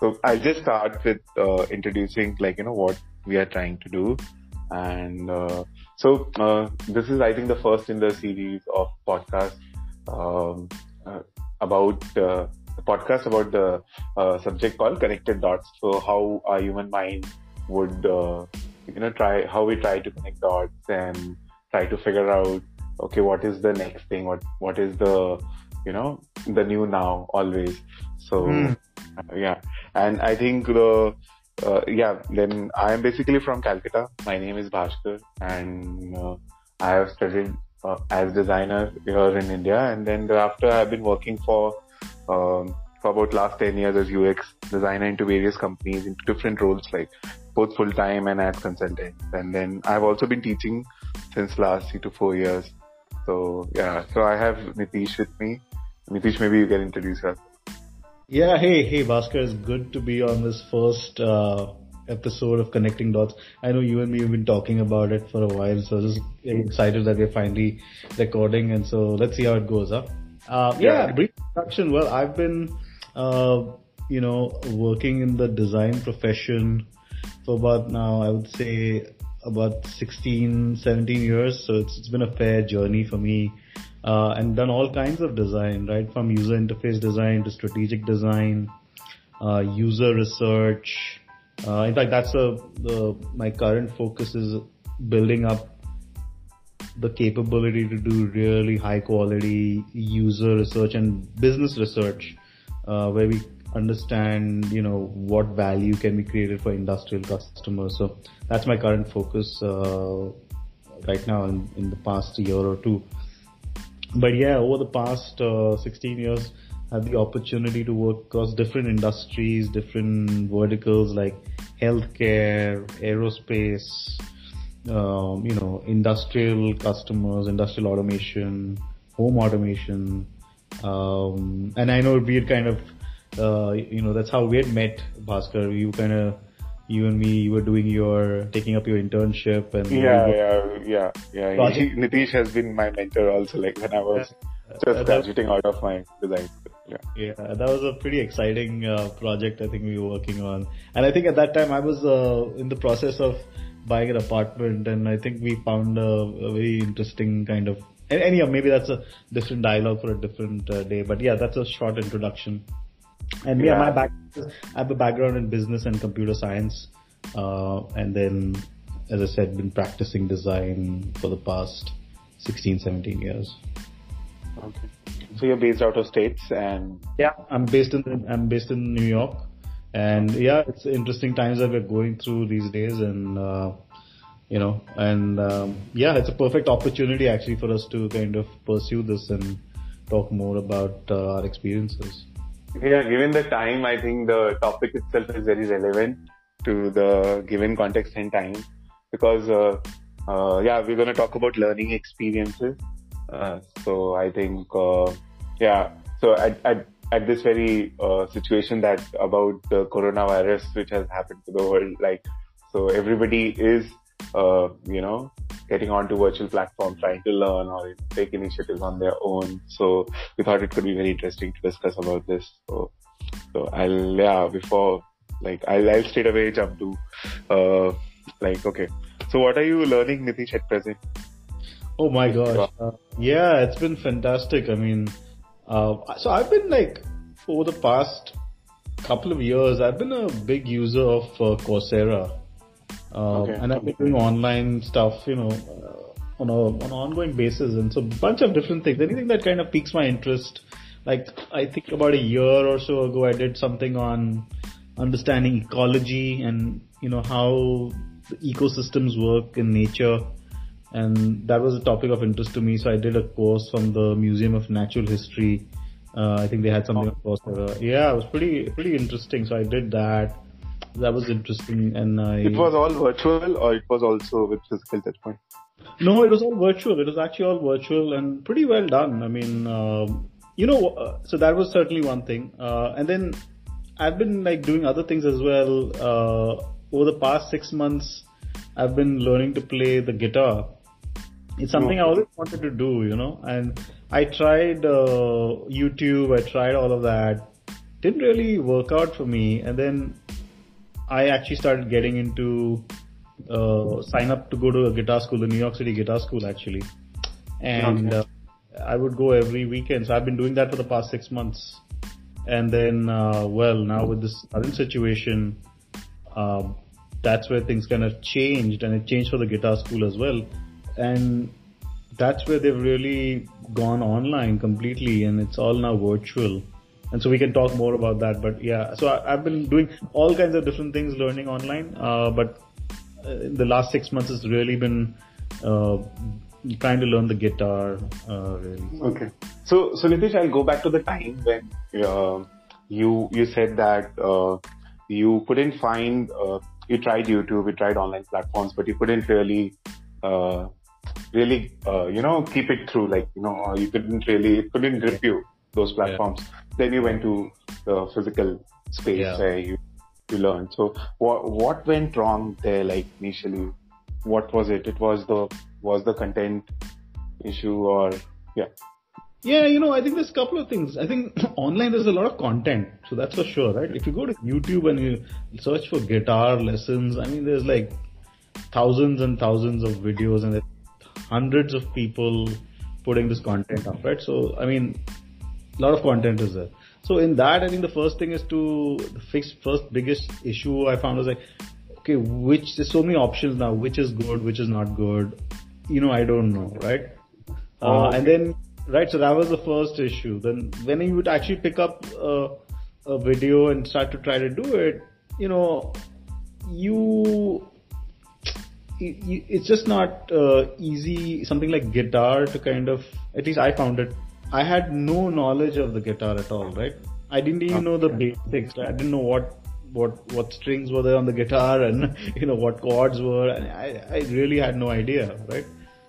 so I'll just start with uh, introducing like you know what we are trying to do, and uh, so uh, this is I think the first in the series of podcasts um, uh, about uh, the podcast about the uh, subject called connected dots. So how our human mind would you know try how we try to connect dots and try to figure out okay what is the next thing? What what is the you know the new now always? So mm. yeah and i think the uh, yeah then i am basically from calcutta. My name is bhaskar. And uh, i have studied uh, as designer here in india. And then thereafter i've been working for um, for about last 10 years as ux designer into various companies into different roles like both full time and as consultant. And then i've also been teaching since last three to four years. So yeah. So i have nitish with me. Nitish, maybe you can introduce yourself. Yeah, hey, hey, Bhaskar, it's good to be on this first uh, episode of Connecting Dots. I know you and me have been talking about it for a while, so I'm just excited that we're finally recording, and so let's see how it goes, huh? Uh, yeah, yeah, brief introduction. Well, I've been, uh, you know, working in the design profession for about now, I would say about 16, 17 years. So it's, it's been a fair journey for me uh, and done all kinds of design, right? From user interface design to strategic design, uh, user research. Uh, in fact, that's a, the, my current focus is building up the capability to do really high quality user research and business research, uh, where we understand, you know, what value can be created for industrial customers. So that's my current focus, uh, right now in, in the past year or two but yeah, over the past uh, 16 years, I had the opportunity to work across different industries, different verticals like healthcare, aerospace, um, you know, industrial customers, industrial automation, home automation, um, and I know we had kind of, uh, you know, that's how we had met, Bhaskar. You kind of you and me you were doing your taking up your internship and yeah yeah yeah yeah. Project. Nitish has been my mentor also like when I was just uh, graduating out of my design yeah. Yeah that was a pretty exciting uh, project I think we were working on. And I think at that time I was uh, in the process of buying an apartment and I think we found a, a very interesting kind of and, and, maybe that's a different dialogue for a different uh, day but yeah that's a short introduction and yeah, my back, I have a background in business and computer science, uh, and then, as I said, been practicing design for the past 16, 17 years. Okay. So you're based out of states, and yeah, I'm based in I'm based in New York, and yeah, it's interesting times that we're going through these days, and uh, you know, and um, yeah, it's a perfect opportunity actually for us to kind of pursue this and talk more about uh, our experiences. Yeah, given the time, I think the topic itself is very relevant to the given context and time because, uh, uh, yeah, we're going to talk about learning experiences. Uh, so I think, uh, yeah, so at, at, at this very uh, situation that about the coronavirus which has happened to the world, like, so everybody is, uh, you know, getting onto virtual platform, trying to learn or take initiatives on their own. So we thought it could be very interesting to discuss about this. So, so I'll, yeah, before, like, I'll, I'll straight away jump to, uh, like, okay. So what are you learning, Nitish, at present? Oh my gosh. Uh, yeah, it's been fantastic. I mean, uh, so I've been like, over the past couple of years, I've been a big user of uh, Coursera. Uh, okay. And I've been doing online stuff, you know, uh, on a on an ongoing basis, and so a bunch of different things. Anything that kind of piques my interest. Like I think about a year or so ago, I did something on understanding ecology and you know how the ecosystems work in nature and that was a topic of interest to me so i did a course from the museum of natural history uh, i think they had something oh. on yeah it was pretty pretty interesting so i did that that was interesting. And I, it was all virtual, or it was also with physical touchpoint. No, it was all virtual. It was actually all virtual and pretty well done. I mean, uh, you know, uh, so that was certainly one thing. Uh, and then I've been like doing other things as well. Uh, over the past six months, I've been learning to play the guitar. It's something I always wanted to do, you know, and I tried uh, YouTube, I tried all of that, didn't really work out for me. And then I actually started getting into uh, sign up to go to a guitar school, the New York City Guitar School actually, and okay. uh, I would go every weekend. So I've been doing that for the past six months, and then uh, well now with this current situation, um, that's where things kind of changed, and it changed for the guitar school as well, and that's where they've really gone online completely, and it's all now virtual and so we can talk more about that. But yeah, so I, have been doing all kinds of different things learning online, uh, but uh, in the last six months it's really been uh, trying to learn the guitar. Uh, really. Okay, so so Nitish, I'll go back to the time when uh, you you said that uh, you couldn't find. you tried YouTube, you tried online platforms, but you couldn't really really you know keep it through like you know you couldn't really it couldn't grip you those platforms. Yeah then you went to the physical space yeah. where you you learned. So what what went wrong there? Like initially, what was it? It was the was the content issue or yeah. Yeah, you know, I think there's a couple of things. I think online there's a lot of content, so that's for sure, right? If you go to YouTube and you search for guitar lessons, I mean, there's like thousands and thousands of videos and hundreds of people putting this content up, right? So, I mean, lot of content is there. So in that, I think the first thing is to fix first biggest issue I found was like, okay, which there's so many options now, which is good, which is not good. You know, I don't know, right? Oh, uh, okay. And then, right, so that was the first issue. Then when you would actually pick up a, a video and start to try to do it, you know, you it's just not uh, easy something like guitar to kind of at least i found it I had no knowledge of the guitar at all, right? I didn't even know the basics. I didn't know what what what strings were there on the guitar and you know what chords were, and I I really had no idea, right?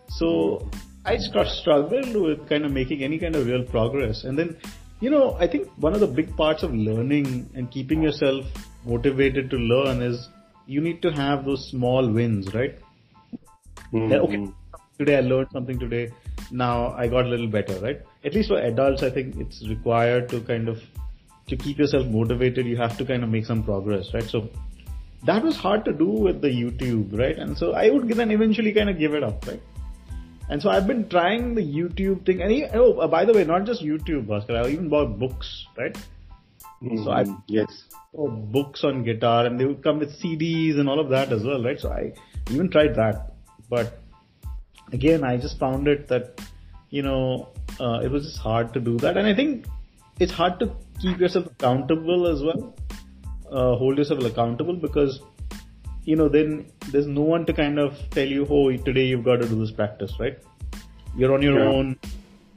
So I struggled with kind of making any kind of real progress, and then you know I think one of the big parts of learning and keeping yourself motivated to learn is you need to have those small wins, right? Mm-hmm. Okay, today I learned something today now I got a little better, right? At least for adults, I think it's required to kind of to keep yourself motivated. You have to kind of make some progress, right? So that was hard to do with the YouTube, right? And so I would then eventually kind of give it up, right? And so I've been trying the YouTube thing. And oh, uh, by the way, not just YouTube, Bhaskar. I even bought books, right? Mm-hmm. So I yes, books on guitar, and they would come with CDs and all of that as well, right? So I even tried that, but again, I just found it that, you know, uh, it was just hard to do that. And I think it's hard to keep yourself accountable as well, uh, hold yourself accountable because, you know, then there's no one to kind of tell you, oh, today you've got to do this practice, right? You're on your yeah. own,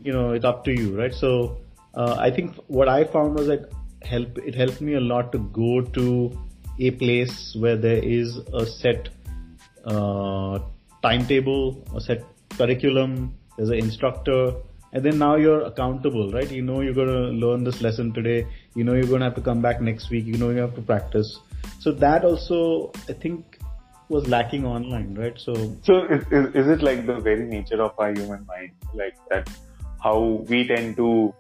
you know, it's up to you, right? So, uh, I think what I found was that help, it helped me a lot to go to a place where there is a set, uh, timetable, a set curriculum, there's an instructor, and then now you're accountable, right? You know you're going to learn this lesson today. You know you're going to have to come back next week. You know you have to practice. So that also, I think, was lacking online, right? So, so is, is, is it like the very nature of our human mind, like that, how we tend to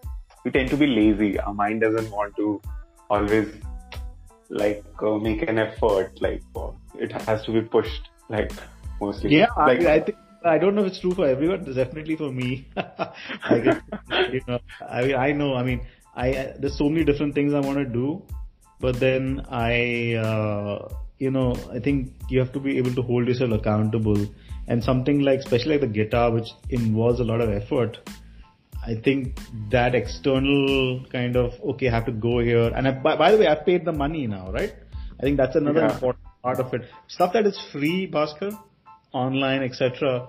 we tend to be lazy. Our mind doesn't want to always like uh, make an effort. Like uh, it has to be pushed. Like mostly. Yeah, like, I, I think I don't know if it's true for everyone. Definitely for me. I guess, you know, I I know. I mean, I there's so many different things I want to do, but then I, uh, you know, I think you have to be able to hold yourself accountable. And something like, especially like the guitar, which involves a lot of effort. I think that external kind of okay, I have to go here. And I, by, by the way, I've paid the money now, right? I think that's another yeah. important part of it. Stuff that is free, Bhaskar, online, etc.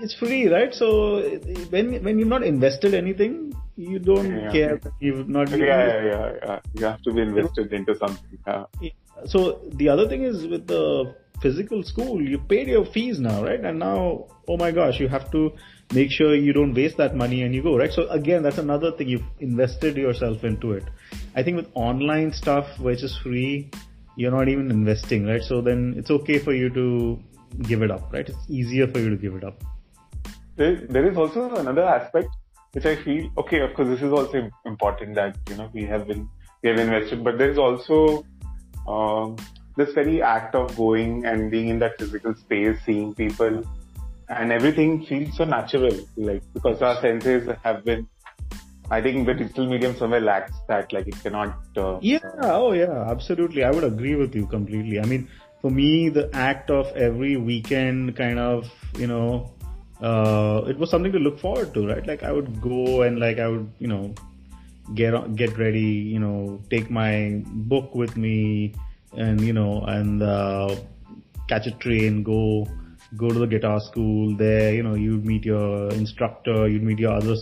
It's free, right? So when when you've not invested anything, you don't yeah. care. You've not. Yeah, yeah, yeah, yeah, You have to be invested into something. Yeah. So the other thing is with the physical school, you paid your fees now, right? And now, oh my gosh, you have to make sure you don't waste that money and you go, right? So again, that's another thing. You've invested yourself into it. I think with online stuff, which is free, you're not even investing, right? So then it's okay for you to give it up, right? It's easier for you to give it up. There, there is also another aspect which I feel okay. Of course, this is also important that you know we have been we have invested, but there's also um, this very act of going and being in that physical space, seeing people, and everything feels so natural. Like because our senses have been I think the digital medium somewhere lacks that. Like it cannot. Uh, yeah. Oh, yeah. Absolutely. I would agree with you completely. I mean, for me, the act of every weekend kind of, you know, uh, it was something to look forward to, right? Like I would go and like I would, you know, get get ready, you know, take my book with me, and you know, and uh, catch a train, go go to the guitar school. There, you know, you'd meet your instructor, you'd meet your other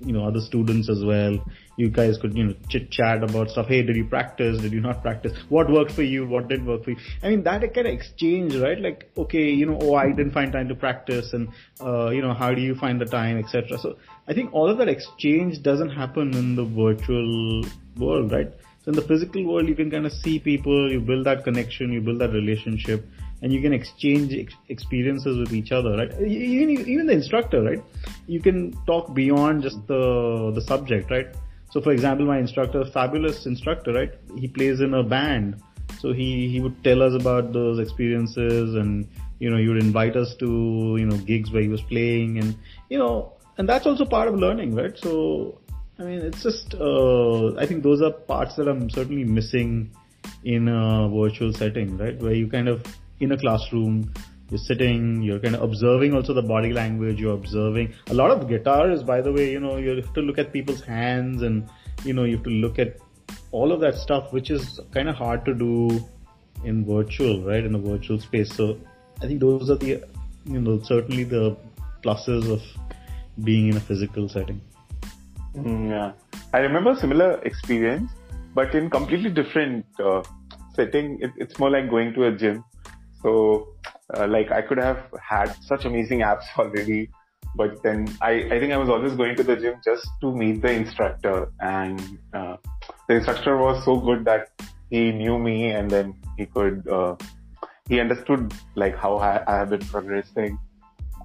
you know other students as well you guys could you know chit chat about stuff. Hey did you practice? Did you not practice? What worked for you? What didn't work for you? I mean that kind of exchange right? Like okay you know oh i didn't find time to practice and uh, you know how do you find the time etc so i think all of that exchange doesn't happen in the virtual world right? So in the physical world you can kind of see people you build that connection you build that relationship and you can exchange ex- experiences with each other, right? Even even the instructor, right? You can talk beyond just the the subject, right? So, for example, my instructor, fabulous instructor, right? He plays in a band, so he he would tell us about those experiences, and you know, he would invite us to you know gigs where he was playing, and you know, and that's also part of learning, right? So, I mean, it's just uh, I think those are parts that I'm certainly missing in a virtual setting, right? Where you kind of in a classroom you're sitting you're kind of observing also the body language you're observing. A lot of guitar is by the way you know you have to look at people's hands and you know you have to look at all of that stuff which is kind of hard to do in virtual right in a virtual space. So i think those are the you know certainly the pluses of being in a physical setting. Mm, yeah. I remember a similar experience but in completely different uh, setting it, it's more like going to a gym. So, uh, like I could have had such amazing apps already, but then I, I think I was always going to the gym just to meet the instructor and, uh, the instructor was so good that he knew me and then he could, uh, he understood like how I, I have been progressing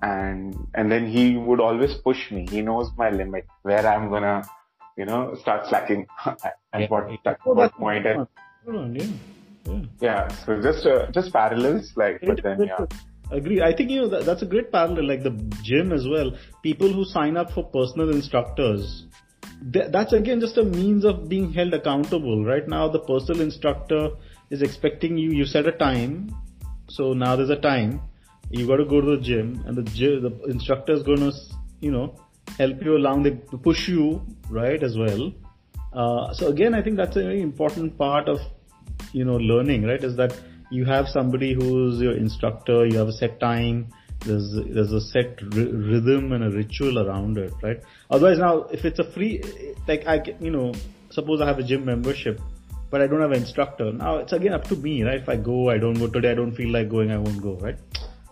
and, and then he would always push me. He knows my limit where I'm gonna, you know, start slacking at yeah. what, at oh, what point. And, yeah. Yeah. yeah. So just uh, just parallels, like, but then yeah. Agree. I think you know that, that's a great parallel, like the gym as well. People who sign up for personal instructors, th- that's again just a means of being held accountable. Right now, the personal instructor is expecting you. You set a time, so now there's a time. You got to go to the gym, and the gym, the instructor is going to, you know, help you along. They push you right as well. Uh, so again, I think that's a very important part of you know learning right is that you have somebody who's your instructor you have a set time there's there's a set r- rhythm and a ritual around it right? Otherwise now if it's a free like i you know suppose i have a gym membership but i don't have an instructor. Now it's again up to me right? If i go i don't go. Today i don't feel like going i won't go right?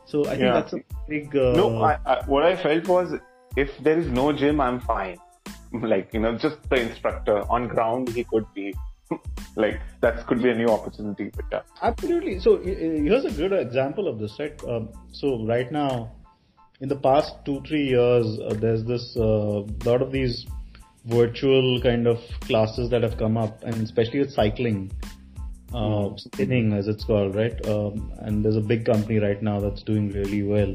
So i think yeah. that's a big uh, no I, I, what i felt was if there is no gym i'm fine. Like you know just the instructor on ground he could be like that could be a new opportunity. But yeah. Absolutely. So here's a good example of this, right? Um, so right now, in the past two three years, uh, there's this uh, lot of these virtual kind of classes that have come up, and especially with cycling. Uh, hmm. spinning as it's called, right? Um, and there's a big company right now that's doing really well.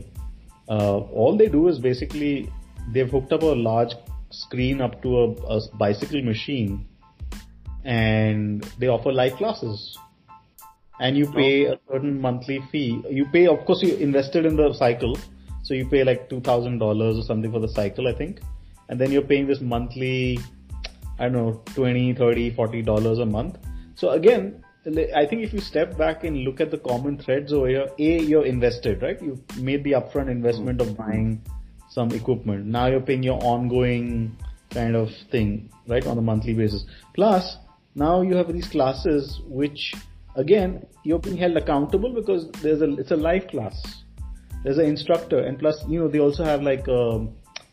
Uh, all they do is basically they've hooked up a large screen up to a, a bicycle machine and they offer live classes and you pay oh. a certain monthly fee. You pay, of course, you invested in the cycle, so you pay like two thousand dollars or something for the cycle, I think, and then you're paying this monthly, I don't know, 20 30 40 dollars a month. So again, I think if you step back and look at the common threads over here, a you're invested, right? You made the upfront investment of mm-hmm. buying some equipment. Now you're paying your ongoing kind of thing, right, on a monthly basis. Plus, now you have these classes which again you're being held accountable because there's a it's a live class. There's an instructor and plus you know they also have like a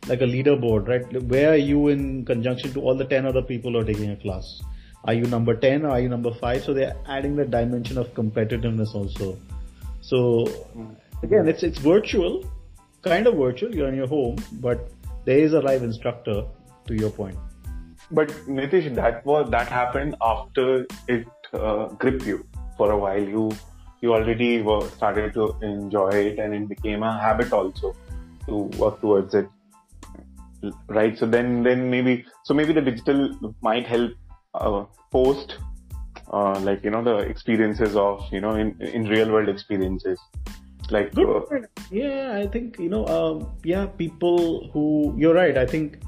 like a leaderboard, right? Where are you in conjunction to all the 10 other people who are taking a class? Are you number 10 or are you number 5? So they're adding the dimension of competitiveness also. So again, it's, it's virtual, kind of virtual. You're in your home, but there is a live instructor to your point. But Nitish, that was that happened after it uh, gripped you for a while. You you already were started to enjoy it, and it became a habit also to work towards it. Right. So then then maybe so maybe the digital might help uh, post uh, like you know the experiences of you know in in real world experiences like uh, yeah i think you know um, yeah people who you're right i think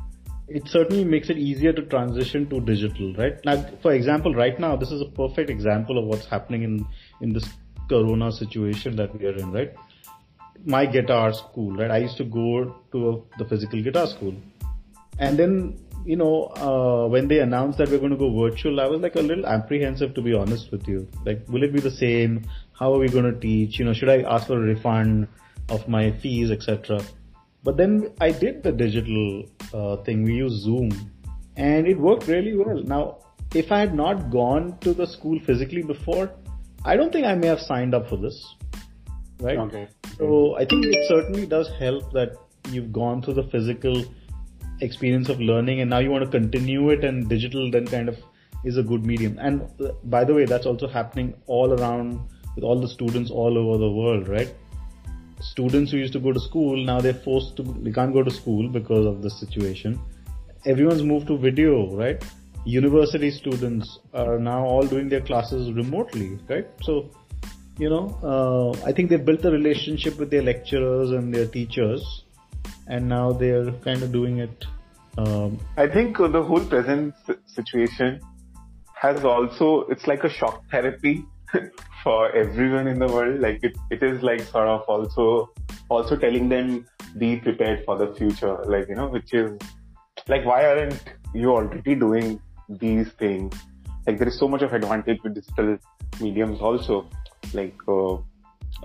it certainly makes it easier to transition to digital right now for example right now this is a perfect example of what's happening in in this corona situation that we are in right my guitar school right i used to go to the physical guitar school and then you know, uh, when they announced that we're going to go virtual, I was like a little apprehensive to be honest with you. Like, will it be the same? How are we going to teach? You know, should I ask for a refund of my fees, etc. But then I did the digital uh, thing. We used Zoom, and it worked really well. Now, if I had not gone to the school physically before, I don't think I may have signed up for this. Right. Okay. So I think it certainly does help that you've gone through the physical experience of learning and now you want to continue it and digital then kind of is a good medium and uh, by the way that's also happening all around with all the students all over the world right students who used to go to school now they're forced to they can't go to school because of the situation. Everyone's moved to video right? University students are now all doing their classes remotely right? So you know uh, i think they've built a relationship with their lecturers and their teachers and now they're kind of doing it. Um, I think the whole present situation has also, it's like a shock therapy for everyone in the world. Like it, it is like sort of also, also telling them be prepared for the future. Like, you know, which is like, why aren't you already doing these things? Like there is so much of advantage with digital mediums also. Like, uh,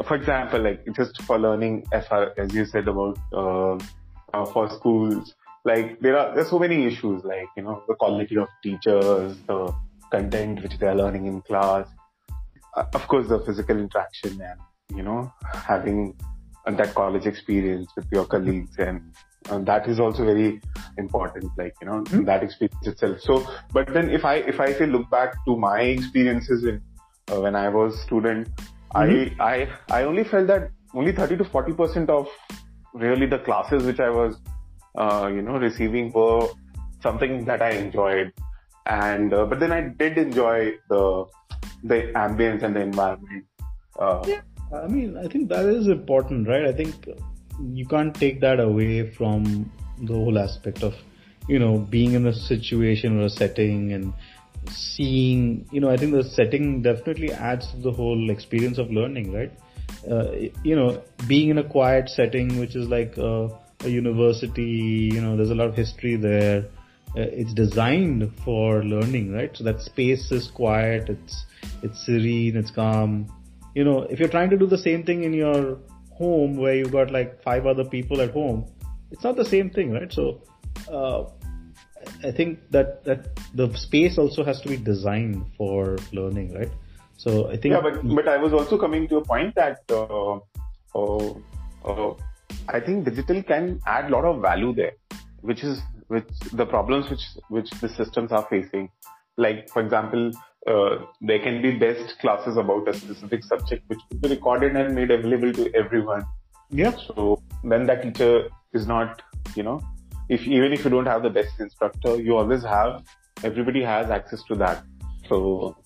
for example, like just for learning, as, far, as you said about uh, uh, for schools, like there are there's so many issues, like you know the quality of teachers, the content which they are learning in class, of course the physical interaction, and you know having that college experience with your colleagues and uh, that is also very important like you know mm-hmm. that experience itself so but then if i if i say look back to my experiences in uh, when i was student Mm-hmm. I, I, I only felt that only 30 to 40% of really the classes which I was, uh, you know, receiving were something that I enjoyed. And, uh, but then I did enjoy the, the ambience and the environment. Uh, yeah. I mean, I think that is important, right? I think you can't take that away from the whole aspect of, you know, being in a situation or a setting and seeing, you know, I think the setting definitely adds to the whole experience of learning, right? Uh, you know, being in a quiet setting, which is like a, a university, you know, there's a lot of history there. Uh, it's designed for learning, right? So that space is quiet, it's, it's serene, it's calm. You know, if you're trying to do the same thing in your home where you've got like five other people at home, it's not the same thing, right? So, uh, I think that that the space also has to be designed for learning, right? So I think yeah, but but I was also coming to a point that uh, uh, uh, I think digital can add a lot of value there, which is which the problems which which the systems are facing. Like for example, uh, there can be best classes about a specific subject which could be recorded and made available to everyone. Yeah. So then that teacher is not, you know, if even if you don't have the best instructor, you always have everybody has access to that. So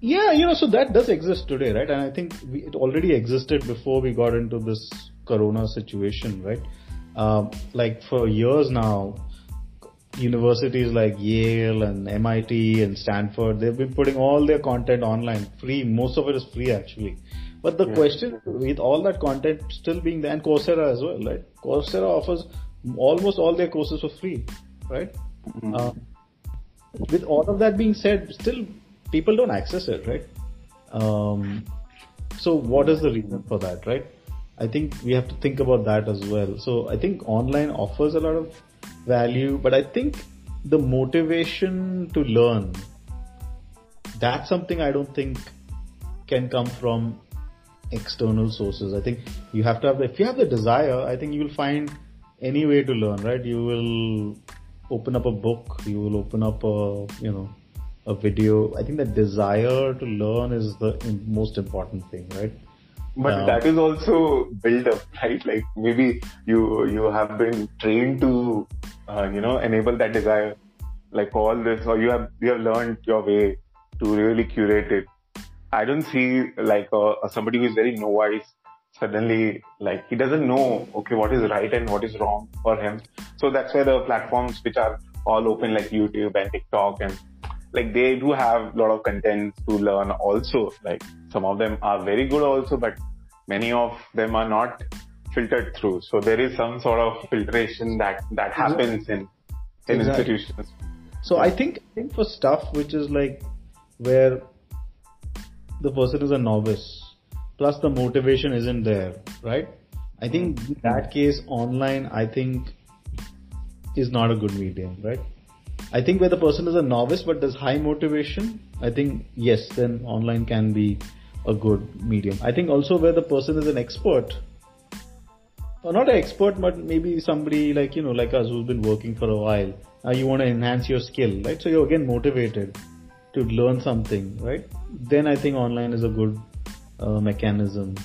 yeah, you know, so that does exist today, right? And I think we, it already existed before we got into this Corona situation, right? Um, like for years now, universities like Yale and MIT and Stanford, they've been putting all their content online, free. Most of it is free actually. But the yeah. question with all that content still being there, and Coursera as well, right? Coursera offers almost all their courses for free, right? Mm-hmm. Uh, with all of that being said, still people don't access it, right? Um, so what is the reason for that, right? I think we have to think about that as well. So I think online offers a lot of value, but I think the motivation to learn, that's something I don't think can come from external sources. I think you have to have, the, if you have the desire, I think you will find any way to learn, right? You will, open up a book, you will open up a, you know, a video. I think the desire to learn is the most important thing, right? But that is also built up, right? Like maybe you you have been trained to, uh, you know, enable that desire, like all this, or you have you have learned your way to really curate it. I don't see like uh, somebody who is very novice suddenly like he doesn't know okay what is right and what is wrong for him. So that's where the platforms which are all open like YouTube and TikTok and like they do have a lot of content to learn also. Like some of them are very good also, but many of them are not filtered through. So there is some sort of filtration that that happens in in exactly. institutions. So I think I think for stuff which is like where the person is a novice, plus the motivation isn't there, right? I think hmm. in that case, online, I think is not a good medium, right? I think where the person is a novice but there's high motivation, I think yes, then online can be a good medium. I think also where the person is an expert, or not an expert, but maybe somebody like you know like us who's been working for a while. Now you want to enhance your skill, right? So you're again motivated to learn something, right? Then I think online is a good uh, mechanism.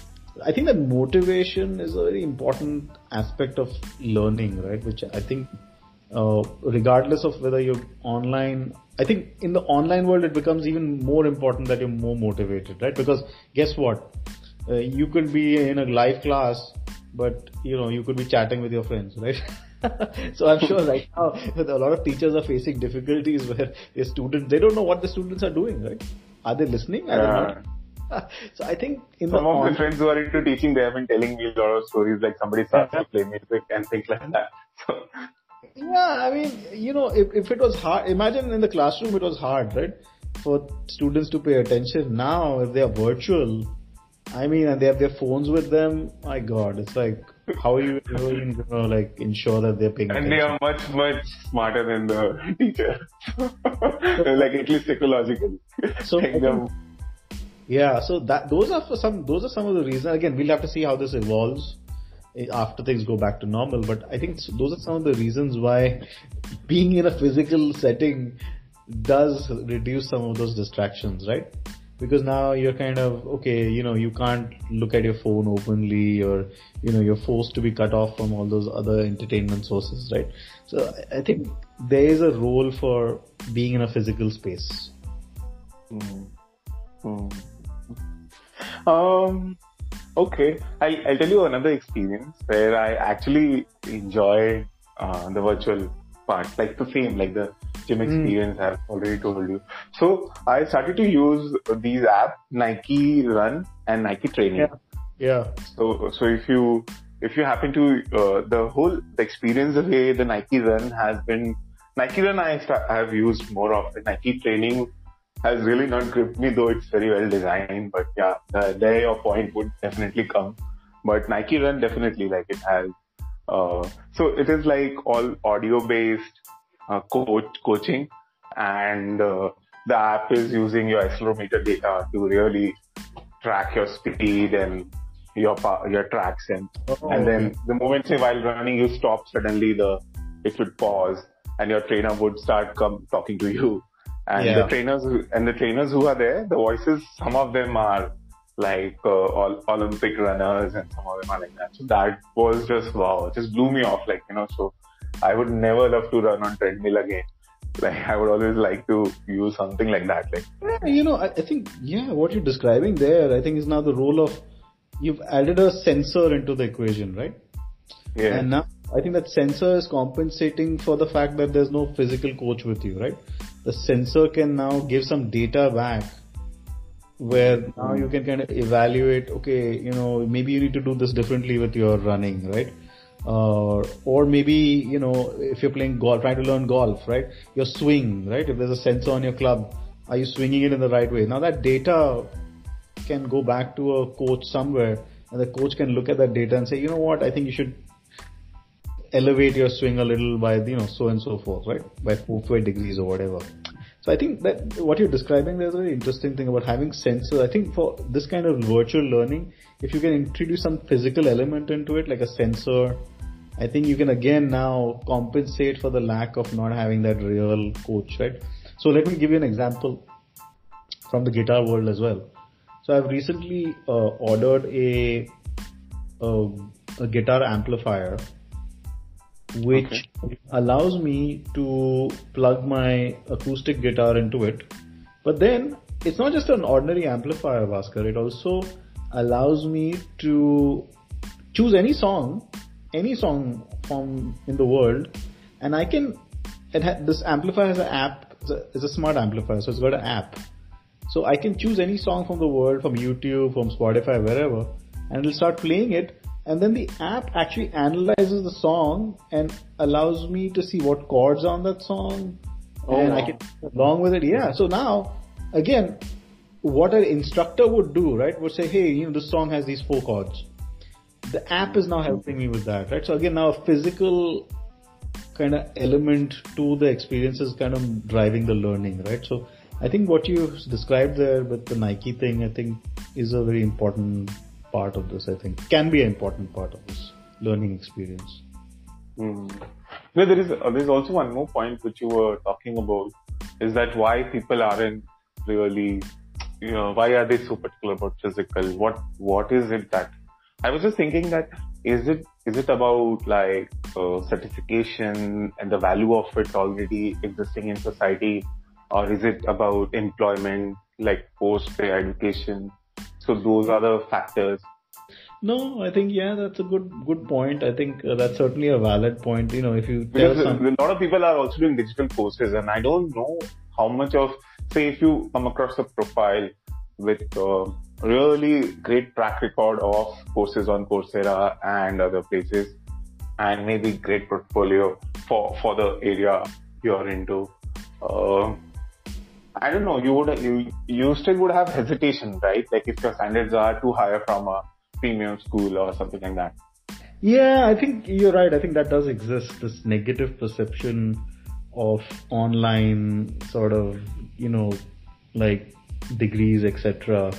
I think that motivation is a very important aspect of learning, right? Which I think uh, regardless of whether you're online i think in the online world it becomes even more important that you're more motivated right? Because guess what? Uh, you could be in a live class but you know you could be chatting with your friends right? So i'm sure right now a lot of teachers are facing difficulties where their students they don't know what the students are doing right? Are they listening? Are yeah. they not? So I think in some of my friends who are into teaching, they have been telling me a lot of stories like somebody starts to play music and things like that. So yeah, I mean, you know, if, if it was hard, imagine in the classroom it was hard, right? For students to pay attention. Now, if they are virtual, I mean, and they have their phones with them, my god, it's like, how are you going to like ensure that they're paying attention? and attention? they are much, much smarter than the teacher. like at least psychologically. So, yeah, so that, those are for some, those are some of the reasons. Again, we'll have to see how this evolves after things go back to normal. But I think those are some of the reasons why being in a physical setting does reduce some of those distractions, right? Because now you're kind of, okay, you know, you can't look at your phone openly or, you know, you're forced to be cut off from all those other entertainment sources, right? So I think there is a role for being in a physical space. Mm. Mm. Um, Okay, I'll, I'll tell you another experience where I actually enjoyed uh, the virtual part, like the same, like the gym hmm. experience mm. I've already told you. So I started to use these apps, Nike Run and Nike Training. Yeah. yeah. So so if you if you happen to uh, the whole the experience the way the Nike Run has been Nike Run I, I have used more of the Nike Training has really not gripped me, though it's very well designed. But yeah, the, there your point would definitely come. But Nike Run definitely like it has. Uh, so it is like all audio based uh, coach coaching, and uh, the app is using your accelerometer data to really track your speed and your your tracks and oh, and then the moment say while running you stop suddenly the it would pause and your trainer would start come talking to you and yeah. the trainers and the trainers who are there, the voices, some of them are like uh, all Olympic runners, and some of them are like that. So that was just wow, just blew me off. Like you know, so I would never love to run on treadmill again. Like I would always like to use something like that. Like yeah, you know, I, I think yeah, what you're describing there, I think is now the role of you've added a sensor into the equation, right? Yeah. And now I think that sensor is compensating for the fact that there's no physical coach with you, right? The sensor can now give some data back where now you can kind of evaluate, okay, you know, maybe you need to do this differently with your running, right? Uh, or maybe, you know, if you're playing golf, trying to learn golf, right? Your swing, right? If there's a sensor on your club, are you swinging it in the right way? Now that data can go back to a coach somewhere and the coach can look at that data and say, you know what, I think you should elevate your swing a little by you know so and so forth, right? By four five degrees or whatever. So I think that what you're describing there's a very interesting thing about having sensors. I think for this kind of virtual learning, if you can introduce some physical element into it, like a sensor I think you can again now compensate for the lack of not having that real coach, right? So let me give you an example from the guitar world as well. So I've recently uh, ordered a, a, a guitar amplifier which okay. allows me to plug my acoustic guitar into it. But then it's not just an ordinary amplifier, Bhaskar. It also allows me to choose any song, any song from in the world, and I can. It ha- this amplifier has an app. It's a, it's a smart amplifier, so it's got an app. So I can choose any song from the world, from YouTube, from Spotify, wherever, and it'll start playing it. And then the app actually analyzes the song and allows me to see what chords are on that song. Oh, and wow. I can along with it. Yeah. So now, again, what an instructor would do, right, would say, hey, you know, this song has these four chords the app is now helping me with that, right? So again, now a physical kind of element to the experience is kind of driving the learning, right? So I think what you described there with the Nike thing, I think is a very important part of this, I think can be an important part of this learning experience. Mm. No, there is, uh, there's also one more point which you were talking about is that why people aren't really, you know, why are they so particular about physical? What, what is it that I was just thinking that is it is it about like uh, certification and the value of it already existing in society, or is it about employment like post education? So those are the factors. No, I think yeah, that's a good good point. I think uh, that's certainly a valid point. You know, if you because some... a lot of people are also doing digital courses, and I don't know how much of say if you come across a profile with uh, really great track record of courses on Coursera and other places, and maybe great portfolio for for the area you're into. Uh, I don't know. You would you you still would have hesitation, right? Like if your standards are too high from a premium school or something like that. Yeah, I think you're right. I think that does exist. This negative perception of online sort of you know like degrees, etc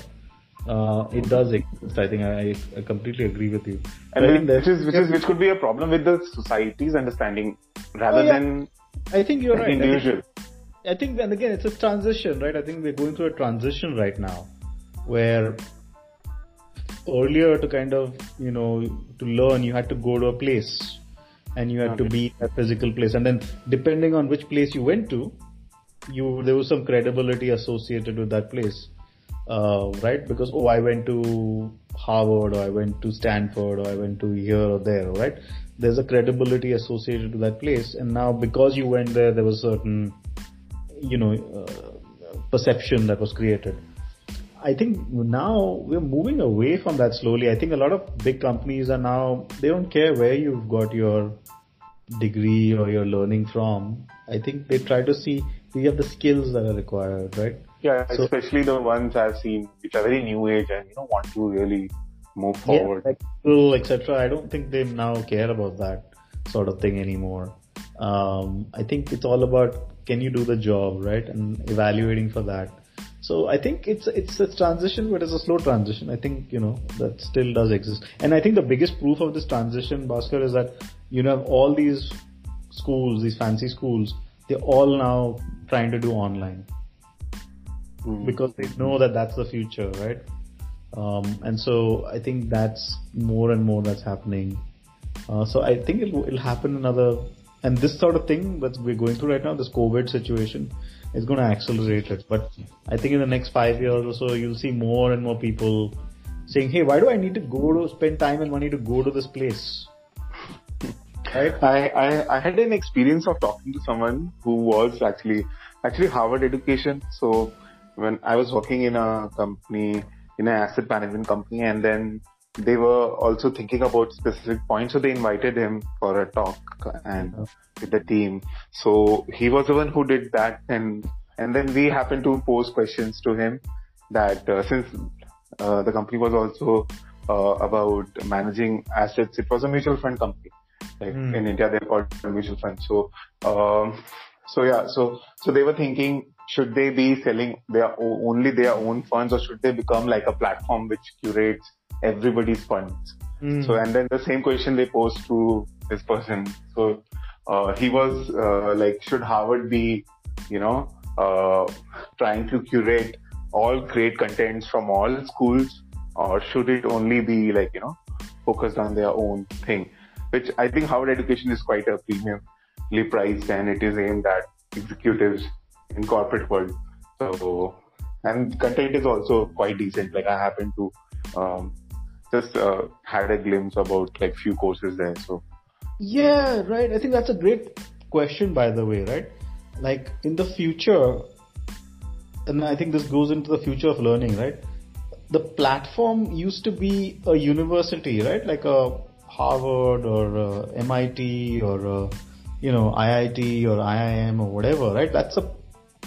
uh, it does exist. I think I, I completely agree with you. And then, which is which is which could be a problem with the society's understanding rather oh, yeah. than I think you're right. Individual. I think, I think and again it's a transition, right? I think we're going through a transition right now where earlier to kind of you know to learn you had to go to a place and you had okay. to be a physical place and then depending on which place you went to you there was some credibility associated with that place uh, right? Because oh, I went to Harvard, or I went to Stanford, or I went to here or there, right? There's a credibility associated to that place, and now because you went there, there was certain, you know, uh, perception that was created. I think now we're moving away from that slowly. I think a lot of big companies are now they don't care where you've got your degree or your learning from. I think they try to see do you have the skills that are required, right? Yeah, so, especially the ones I've seen which are very new age and you know want to really move forward. Yeah, like etc. I don't think they now care about that sort of thing anymore. Um, I think it's all about can you do the job, right, and evaluating for that. So I think it's it's a transition, but it's a slow transition. I think you know that still does exist, and I think the biggest proof of this transition, Bhaskar, is that you know all these schools, these fancy schools, they're all now trying to do online mm. because they know that that's the future, right? Um, and so I think that's more and more that's happening. Uh, so I think it'll, it'll happen another, and this sort of thing that we're going through right now, this COVID situation, is going to accelerate it. But I think in the next five years or so, you'll see more and more people saying, "Hey, why do I need to go to spend time and money to go to this place?" Right? I, I I had an experience of talking to someone who was actually actually Harvard education. So when I was working in a company, in an asset management company, and then they were also thinking about specific points, so they invited him for a talk and with the team. So he was the one who did that, and and then we happened to pose questions to him that uh, since uh, the company was also uh, about managing assets, it was a mutual fund company. Like mm. in India, they're called mutual fund. So, um, so yeah, so so they were thinking should they be selling their only their own funds or should they become like a platform which curates everybody's funds Mm. So, and then the same question they posed to this person. So, uh, he was uh, like, should Harvard be, you know, uh, trying to curate all great contents from all schools, or should it only be like, you know, focused on their own thing? Which I think Harvard education is quite a premiumly priced, and it is aimed at executives in corporate world. So, and content is also quite decent. Like I happen to um, just uh, had a glimpse about like few courses there. So yeah, right. I think that's a great question, by the way, right? Like in the future, and I think this goes into the future of learning, right? The platform used to be a university, right? Like a Harvard or a MIT or a, you know IIT or IIM or whatever, right? That's a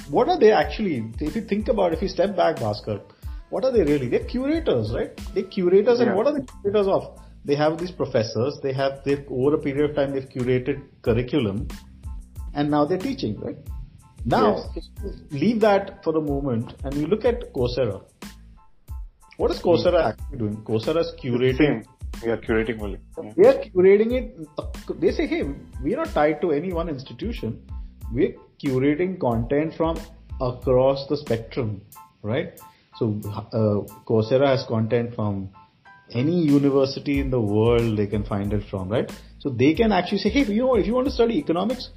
what are they actually? If you think about, if you step back, Bhaskar, what are they really? They're curators, right? They're curators, yeah. and what are the curators of? They have these professors. They have they over a period of time they've curated curriculum, and now they're teaching, right? Now, yes. leave that for the moment, and you look at Coursera. What is Coursera actually doing? Coursera is curating. We are curating only. Yeah. They are curating it. They say, hey, we are not tied to any one institution. We're curating content from across the spectrum, right? So uh, Coursera has content from any university in the world they can find it from, right? So they can actually say, hey, you know, if you want to study economics,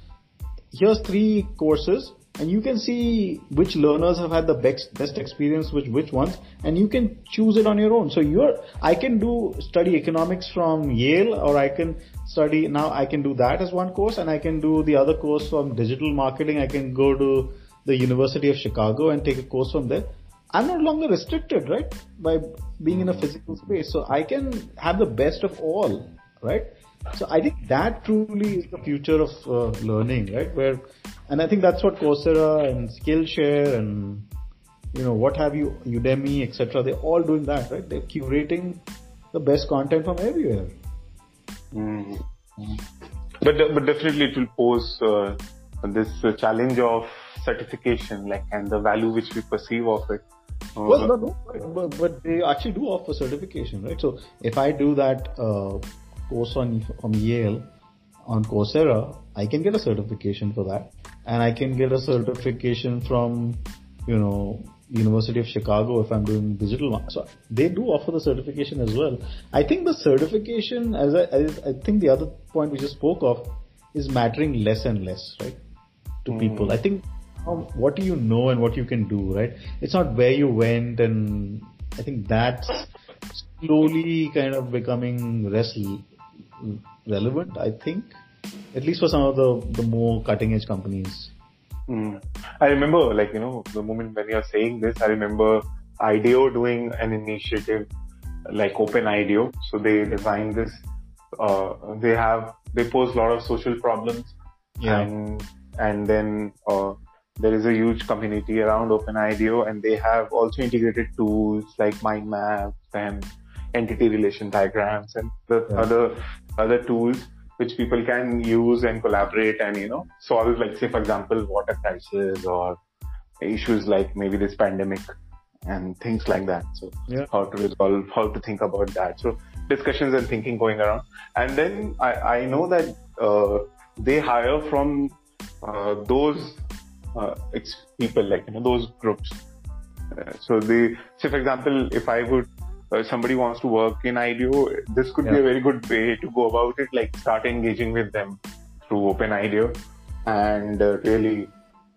here's three courses and you can see which learners have had the best best experience with which ones and you can choose it on your own. So you're i can do study economics from yale or i can study now i can do that as one course and i can do the other course from digital marketing. I can go to the university of chicago and take a course from there i'm no longer restricted right by being in a physical space so i can have the best of all right so I think that truly is the future of uh, learning, right? Where, and I think that's what Coursera and Skillshare and you know what have you, Udemy, etc. They're all doing that, right? They're curating the best content from everywhere. Mm-hmm. But but definitely it will pose uh, this uh, challenge of certification, like and the value which we perceive of it. Uh, well, no, no, but, but, they actually do offer certification, right? So if I do that uh, course on from Yale on Coursera, I can get a certification for that, and I can get a certification from you know University of Chicago if I'm doing digital. So they do offer the certification as well. I think the certification, as I, as I think the other point we just spoke of, is mattering less and less, right, to mm. people. I think um, what do you know and what you can do, right? It's not where you went, and I think that's slowly kind of becoming less relevant, I think, at least for some of the, the more cutting edge companies. Mm. I remember, like, you know, the moment when you're saying this, I remember IDEO doing an initiative like Open IDEO. So they designed this, uh, they have, they pose a lot of social problems. Yeah. And, and then, uh, there is a huge community around Open IDEO and they have also integrated tools like mind maps and entity relation diagrams and the yeah. other other tools which people can use and collaborate and you know solve like say for example water crisis or issues like maybe this pandemic and things like that so yeah. how to resolve how to think about that so discussions and thinking going around and then i, I know that uh, they hire from uh, those uh, people like you know those groups uh, so they say for example if i would uh, somebody wants to work in IDEO, this could yeah. be a very good way to go about it. Like start engaging with them through Open IDEO and uh, really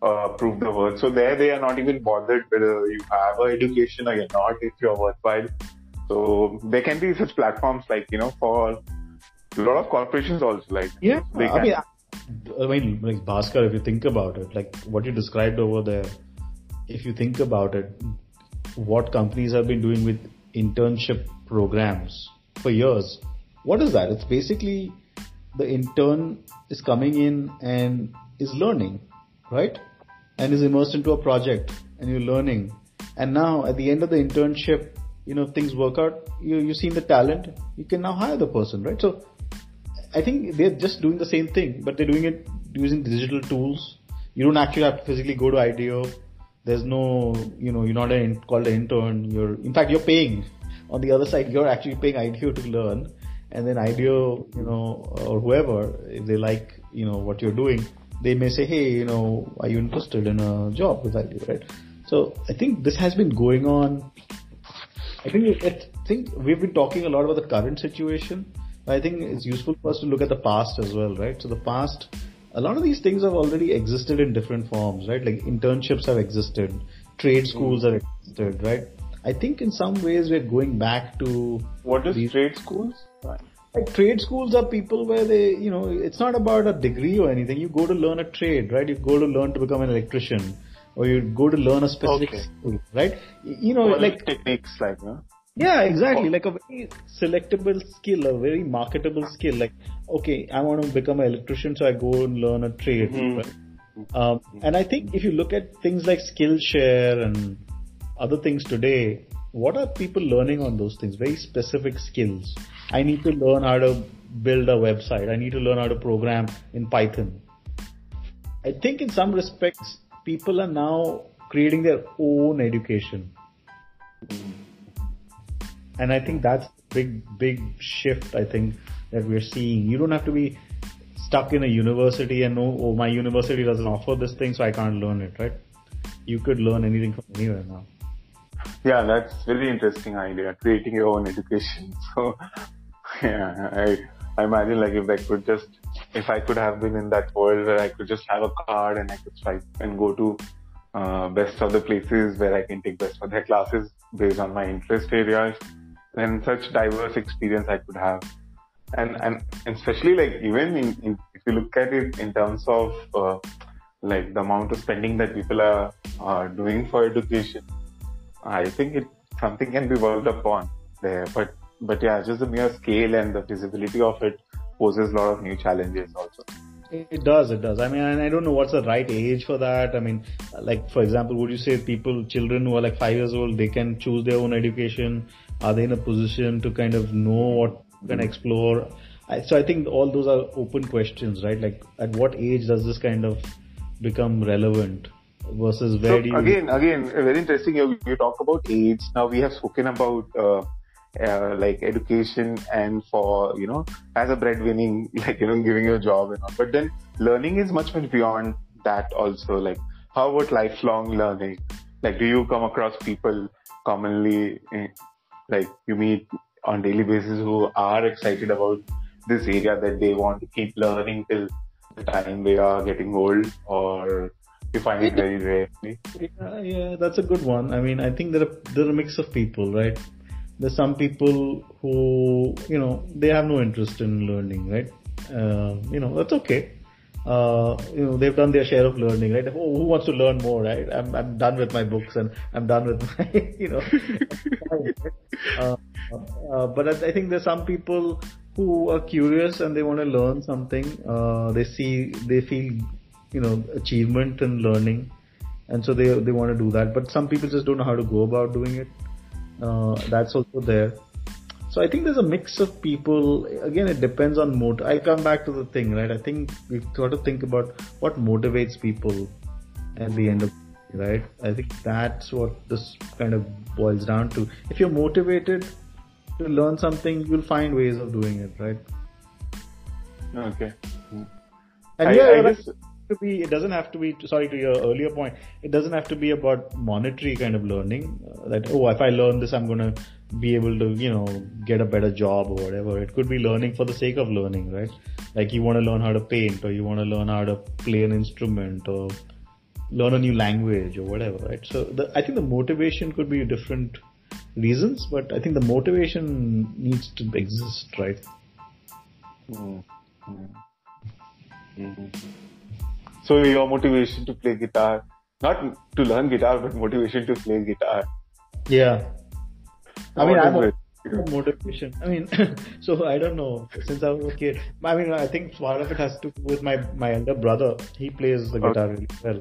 uh, prove the worth. So there they are not even bothered whether you have an education or you're not, if you're worthwhile. So there can be such platforms like, you know, for a lot of corporations also like. Yeah. I mean, I mean, like Bhaskar, if you think about it, like what you described over there, if you think about it, what companies have been doing with internship programs for years. What is that? It's basically the intern is coming in and is learning, right? And is immersed into a project and you're learning. And now at the end of the internship, you know, things work out, you, you've seen the talent, you can now hire the person, right? So I think they're just doing the same thing, but they're doing it using digital tools. You don't actually have to physically go to IDEO there's no, you know, you're not an, called an intern. You're, in fact, you're paying. On the other side, you're actually paying IDEO to learn, and then IDEO, you know, or whoever, if they like, you know, what you're doing, they may say, hey, you know, are you interested in a job with IDEO, right? So I think this has been going on. I think I think we've been talking a lot about the current situation. I think it's useful for us to look at the past as well, right? So the past, a lot of these things have already existed in different forms, right? Like internships have existed, trade schools mm. have existed, right? I think in some ways we're going back to what is trade schools? Like trade schools are people where they, you know, it's not about a degree or anything. You go to learn a trade, right? You go to learn to become an electrician, or you go to learn a specific okay. skill, right? You know, like techniques, like, no? Yeah, exactly. Like a very selectable skill, a very marketable skill. Like, okay, I want to become an electrician, so I go and learn a trade. Mm-hmm. Right? Um, and I think if you look at things like Skillshare and other things today, what are people learning on those things? Very specific skills. I need to learn how to build a website. I need to learn how to program in Python. I think in some respects, people are now creating their own education. And I think that's big, big shift, I think, that we're seeing. You don't have to be stuck in a university and know, oh, my university doesn't offer this thing, so I can't learn it, right? You could learn anything from anywhere now. Yeah, that's very interesting idea. Creating your own education. So, yeah, I I imagine like if I could just if I could have been in that world where I could just have a card and I could swipe and go to uh, best of the places where I can take best of their classes based on my interest areas, then such diverse experience I could have. And and especially like even in, in if you look at it in terms of uh, like the amount of spending that people are, are doing for education, I think it something can be worked upon there. But but yeah, just the mere scale and the visibility of it poses a lot of new challenges also. It does, it does. I mean, I don't know what's the right age for that. I mean, like for example, would you say people, children who are like five years old, they can choose their own education? Are they in a position to kind of know what can explore? I, so I think all those are open questions, right? Like, at what age does this kind of become relevant? versus where so do you again again very interesting you, you talk about age now we have spoken about uh, uh, like education and for you know as a breadwinning like you know giving you a job and all but then learning is much much beyond that also like how about lifelong learning like do you come across people commonly eh, like you meet on daily basis who are excited about this area that they want to keep learning till the time they are getting old or you find it very rarely. Yeah, yeah, that's a good one. I mean, I think there are there are a mix of people, right? There's some people who you know they have no interest in learning, right? Uh, you know that's okay. Uh, you know they've done their share of learning, right? Oh, who wants to learn more, right? I'm I'm done with my books and I'm done with my you know. uh, uh, but I, I, think there's some people who are curious and they want to learn something. Uh, they see they feel you know achievement and learning and so they they want to do that but some people just don't know how to go about doing it uh, that's also there so i think there's a mix of people. Again it depends on mot i come back to the thing right? I think we've got to think about what motivates people at the end of right? I think that's what this kind of boils down to. If you're motivated to learn something you'll find ways of doing it right? Okay. And I, yeah, I guess, to be it doesn't have to be sorry to your earlier point it doesn't have to be about monetary kind of learning uh, that oh if i learn this i'm going to be able to you know get a better job or whatever it could be learning for the sake of learning right like you want to learn how to paint or you want to learn how to play an instrument or learn a new language or whatever right so the, i think the motivation could be different reasons but i think the motivation needs to exist right mm-hmm. Mm-hmm. So your motivation to play guitar, not to learn guitar, but motivation to play guitar. Yeah. I mean, I'm a, motivation. I mean, so I don't know. Since I was a kid, I mean, I think part of it has to do with my my elder brother. He plays the guitar okay. really well,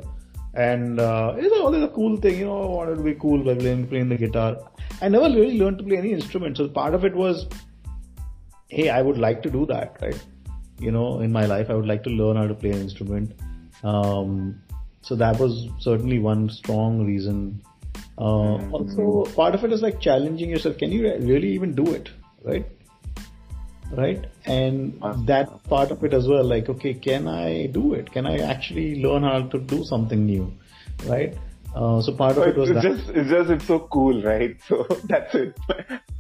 and uh, it's always a cool thing. You know, I wanted to be cool by playing playing the guitar. I never really learned to play any instrument, so part of it was, hey, I would like to do that, right? You know, in my life, I would like to learn how to play an instrument um, so that was certainly one strong reason. Uh. Also, part of it is like challenging yourself. Can you really even do it, right? right? And that part of it as well, like, okay, can I do it? Can I actually learn how to do something new, right? Uh, so part of it was it's that. just it's just it's so cool, right? So that's it.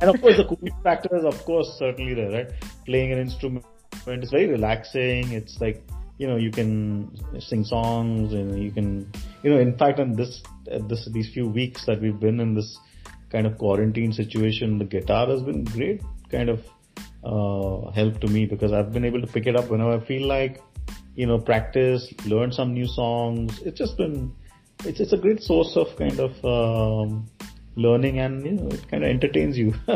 And of course, the cool factor is, of course, certainly there, right? Playing an instrument is very relaxing. It's like, you know, you can sing songs and you can, you know, in fact, in this, uh, this, these few weeks that we've been in this kind of quarantine situation, the guitar has been great kind of, uh, help to me because I've been able to pick it up whenever I feel like, you know, practice, learn some new songs. It's just been, it's, it's a great source of kind of, um, learning and, you know, it kind of entertains you.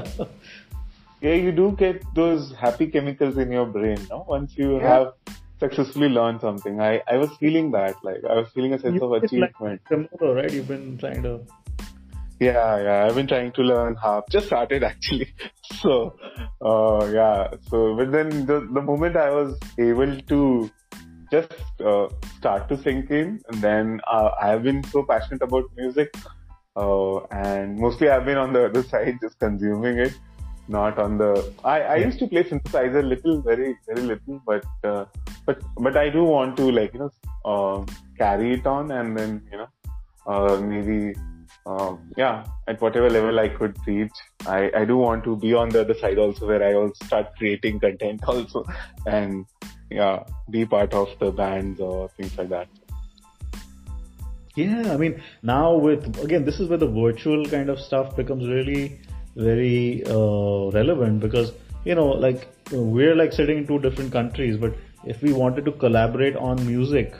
yeah, you do get those happy chemicals in your brain, no? Once you Yeah. have successfully learned something. I, I was feeling that, like, I was feeling a sense of It's like achievement. Tremolo, right? You've been trying to. Yeah, yeah, I've been trying to learn harp. Just started actually. So, uh, yeah, so, but then the, the moment I was able to just, uh, start to sink in, and then, uh, I have been so passionate about music, uh, and mostly I've been on the other side, just consuming it, not on the, I, I used to play synthesizer little, very, very little, but, uh, but, but I do want to like, you know, uh, carry it on and then, you know, uh, maybe, um, yeah, at whatever level I could reach, I, I do want to be on the other side also where I will start creating content also and yeah, be part of the bands or things like that. Yeah, I mean, now with, again, this is where the virtual kind of stuff becomes really very uh, relevant because, you know, like we're like sitting in two different countries, but if we wanted to collaborate on music,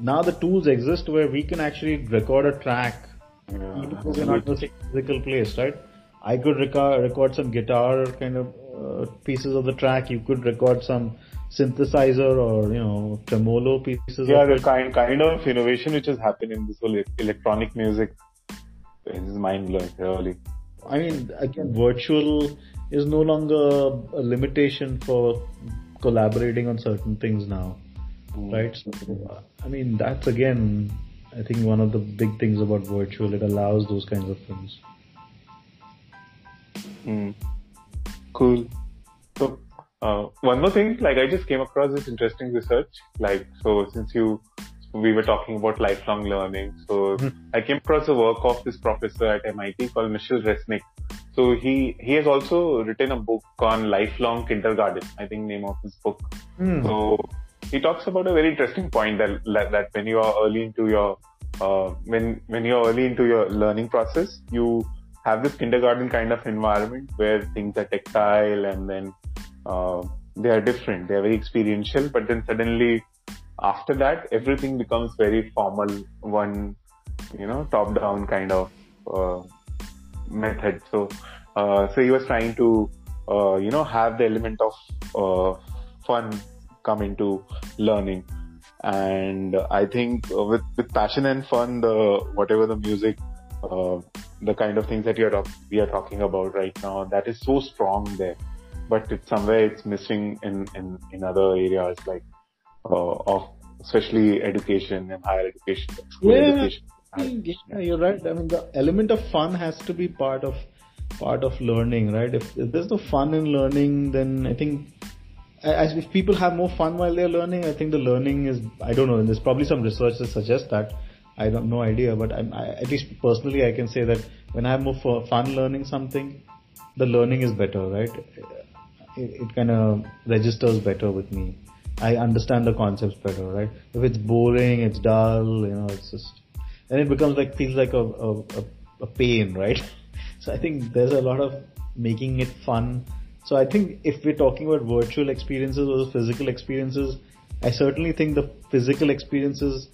now the tools exist where we can actually record a track Yeah, even though we're not in the same physical place, right? I could record, record some guitar kind of uh, pieces of the track. You could record some synthesizer or, you know, tremolo pieces yeah, of the it. kind kind of innovation which has happened in this whole electronic music is mind blowing, really. I mean, again, virtual is no longer a limitation for collaborating on certain things now, Mm. right? So, uh, I mean, that's again, I think one of the big things about virtual. It allows those kinds of things. Mm. Cool. So, uh, one more thing, like I just came across this interesting research. Like, so since you, we were talking about lifelong learning, so Mhm. I came across a work of this professor at MIT called Mitchel Resnick. So he, he has also written a book on lifelong kindergarten, I think name of his book. So he talks about a very interesting point that that, that when you are early into your uh, when when you're early into your learning process, you have this kindergarten kind of environment where things are tactile and then uh, they are different. They are very experiential, but then suddenly after that, everything becomes very formal. One, you know, top down kind of uh, method. So, uh, so he was trying to, uh, you know, have the element of uh, fun come into learning. And I think with with passion and fun, the whatever the music, uh, the kind of things that you are talk- we are talking about right now, that is so strong there. But it's somewhere it's missing in in in other areas like uh, of especially education and higher education, school Yeah. education. Yeah, you're right. I mean, the element of fun has to be part of part of learning, right? If, if there's no fun in learning, then I think as if people have more fun while they're learning, I think the learning is. I don't know. And there's probably some research that suggests that. I don't no idea, but I'm, I, at least personally, I can say that when I have more fun learning something, the learning is better, right? It, it kind of registers better with me. I understand the concepts better, right? If it's boring, it's dull, you know, it's just, then it becomes like, feels like a, a, a, a pain, right? So I think there's a lot of making it fun. So I think if we're talking about virtual experiences or physical experiences, I certainly think the physical experiences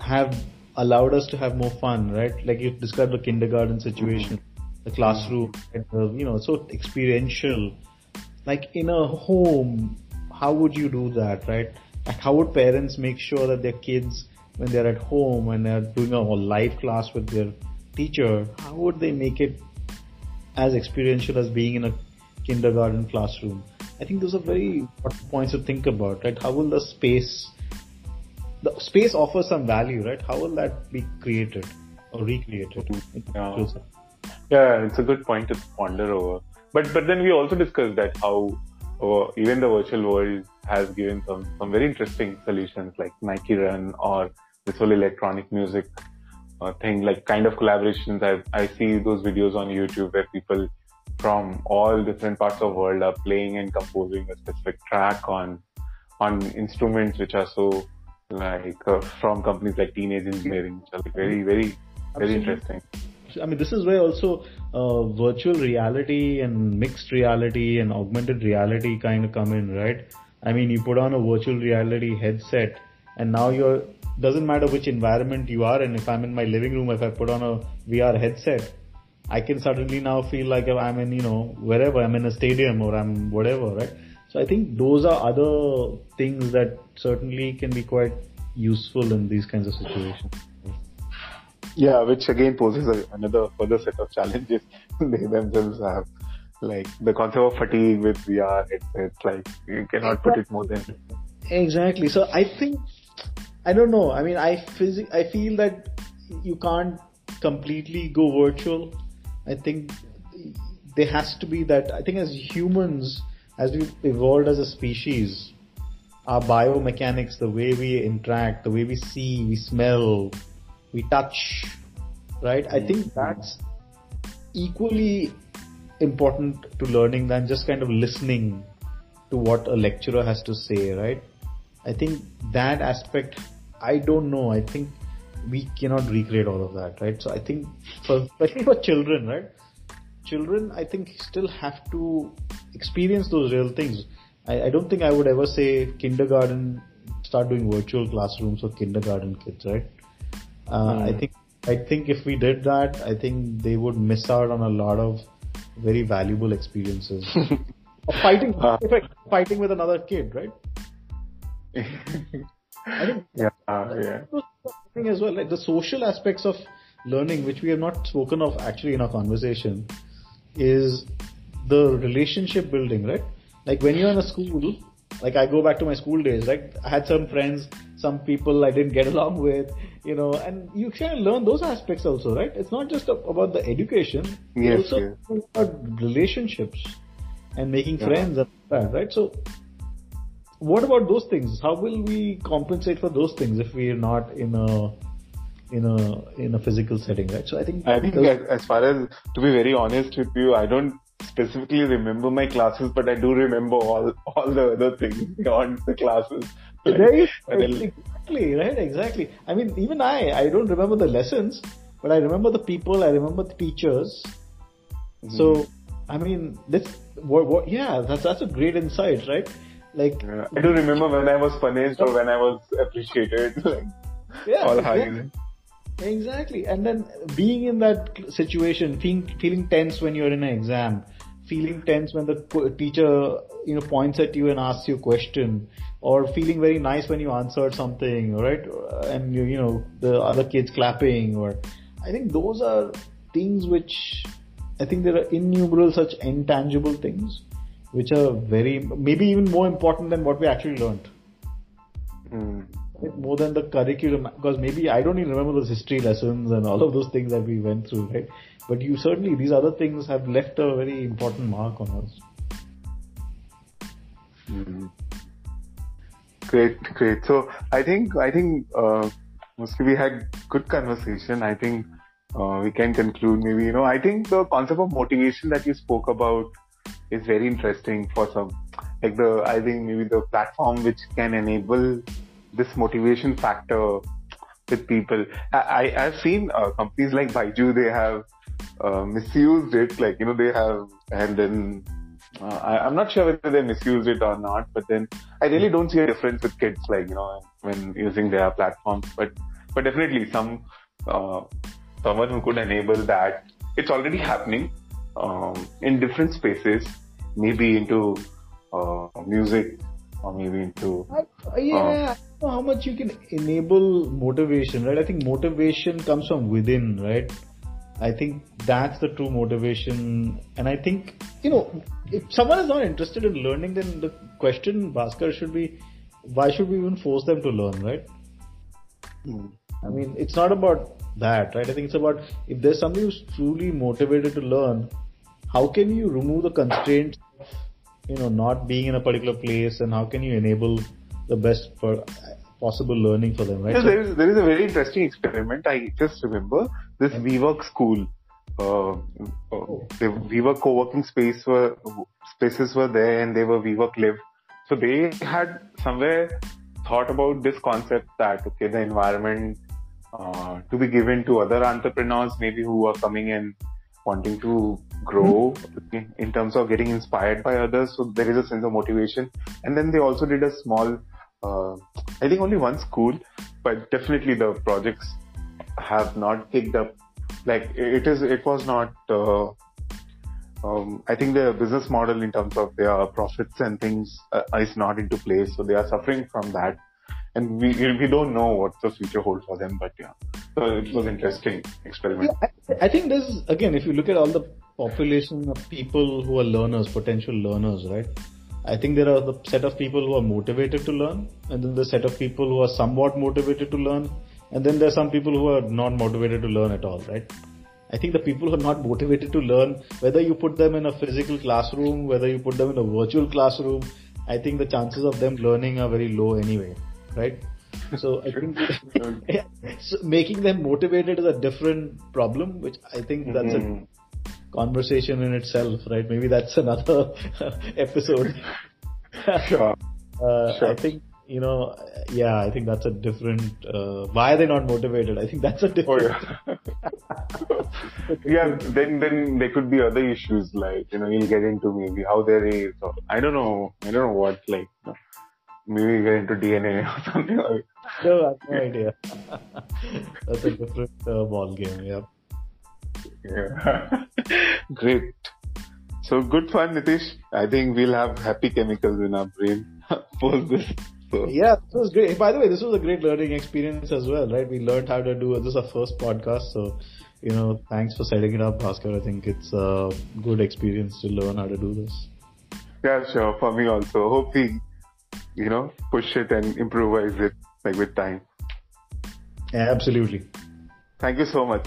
have allowed us to have more fun, right? Like you described the kindergarten situation, the classroom, and you know, so experiential. Like in a home, how would you do that, right? Like how would parents make sure that their kids, when they're at home and they're doing a live class with their teacher, how would they make it as experiential as being in a kindergarten classroom? I think those are very important points to think about, right? How will the space, the space offers some value, right? How will that be created or recreated? Yeah. Yeah, it's a good point to ponder over. But but then we also discussed that how or even the virtual world has given some, some very interesting solutions like Nike Run or this whole electronic music uh, thing, like kind of collaborations. I, I see those videos on YouTube where people from all different parts of the world are playing and composing a specific track on, on instruments which are so like uh, from companies like Teenage Engineering, which are like very, very, very Absolutely. interesting. I mean, this is where also uh, virtual reality and mixed reality and augmented reality kind of come in, right? I mean, you put on a virtual reality headset and now you're, doesn't matter which environment you are in. If I'm in my living room, if I put on a VR headset, I can suddenly now feel like I'm in, you know, wherever, I'm in a stadium or I'm whatever, right? So I think those are other things that certainly can be quite useful in these kinds of situations. Yeah, which again poses another further set of challenges they themselves have. Like the concept of fatigue with VR it's like you cannot put it more than. Exactly. So I think, I don't know. I mean, I phys- I feel that you can't completely go virtual. I think there has to be that. I think as humans, as we evolved as a species, our biomechanics, the way we interact, the way we see, we smell, we touch, right? I think mm-hmm. that's equally important to learning than just kind of listening to what a lecturer has to say, right? I think that aspect, I don't know. I think we cannot recreate all of that, right? So I think for, especially for children, right? Children, I think still have to experience those real things. I, I don't think I would ever say kindergarten, start doing virtual classrooms for kindergarten kids, right? Uh, mm. I think I think if we did that, I think they would miss out on a lot of very valuable experiences. fighting, uh, fighting with another kid, right? I think yeah, uh, yeah. Thing as well, like the social aspects of learning, which we have not spoken of actually in our conversation, is the relationship building, right? Like when you're in a school, like I go back to my school days, right? I had some friends, some people I didn't get along with, you know, and you can learn those aspects also, right? It's not just about the education, yes, also yes. about relationships and making yeah. friends and that, right? So, what about those things? How will we compensate for those things if we are not in a in a in a physical setting, right? So I think I think as, as far as to be very honest with you, I don't specifically remember my classes, but I do remember all all the other things beyond the classes. Right? Exactly, right? Exactly. I mean, even I, I don't remember the lessons, but I remember the people, I remember the teachers. Mm-hmm. So, I mean, this, what, what, yeah, that's that's a great insight, right? Like, yeah, I do remember when I was punished or when I was appreciated. Like, yeah, all high. Exactly. And then being in that situation, feeling, feeling tense when you're in an exam, feeling tense when the teacher, you know, points at you and asks you a question, or feeling very nice when you answered something, right? And you, you know, the other kids clapping, or I think those are things which I think there are innumerable such intangible things which are very, maybe even more important than what we actually learned. Mm more than the curriculum because maybe I don't even remember those history lessons and all of those things that we went through, right? But you certainly these other things have left a very important mark on us. Mm-hmm. Great, great. So I think I think uh, mostly we had good conversation. I think uh, we can conclude. Maybe you know I think the concept of motivation that you spoke about is very interesting for some like the I think maybe the platform which can enable this motivation factor with people. I, I have seen uh, companies like Byju, they have uh, misused it. Like you know, they have and then uh, I, am not sure whether they misused it or not. But then I really don't see a difference with kids, like you know, when using their platforms. But but definitely some uh, someone who could enable that. It's already happening um, in different spaces, maybe into uh, music or maybe into. yeah know how much you can enable motivation, right? I think motivation comes from within, right? I think that's the true motivation. And I think, you know, if someone is not interested in learning, then the question, Bhaskar, should be why should we even force them to learn, right? Hmm. I mean, it's not about that, right? I think it's about if there's somebody who's truly motivated to learn, how can you remove the constraints you know not being in a particular place and how can you enable the best for possible learning for them, right? Yeah, there is there is a very interesting experiment. I just remember this WeWork school. Uh, uh, the WeWork co-working space were spaces were there, and they were WeWork live. So they had somewhere thought about this concept that okay, the environment uh, to be given to other entrepreneurs, maybe who are coming in wanting to grow in terms of getting inspired by others. So there is a sense of motivation. And then they also did a small, uh, I think only one school, but definitely the projects have not picked up. Like it is, it was not, uh, um, I think the business model in terms of their profits and things uh, is not into place. So they are suffering from that. And we, we don't know what the future holds for them, but yeah. So it was interesting experiment. Yeah, I, I think there's, again, if you look at all the population of people who are learners, potential learners, right? I think there are the set of people who are motivated to learn, and then the set of people who are somewhat motivated to learn, and then there are some people who are not motivated to learn at all, right? I think the people who are not motivated to learn, whether you put them in a physical classroom, whether you put them in a virtual classroom, I think the chances of them learning are very low anyway, right? So I think so making them motivated is a different problem, which I think that's mm-hmm. a conversation in itself, right? Maybe that's another episode. sure. Uh, sure. I think you know, yeah, I think that's a different. Uh, why are they not motivated? I think that's a different. Oh, yeah. yeah, then then there could be other issues like you know you'll get into maybe how they raised or I don't know I don't know what like maybe get into DNA or something like. No, I have no idea. that's a different uh, ball game. Yeah. Yeah. Great. So good fun, Nitish. I think we'll have happy chemicals in our brain post this. So. Yeah, this was great. By the way, this was a great learning experience as well, right? We learned how to do this is our first podcast, so you know, thanks for setting it up, Bhaskar. I think it's a good experience to learn how to do this. Yeah, sure. For me also. Hope we, you know, push it and improvise it like with time. Yeah, absolutely. Thank you so much.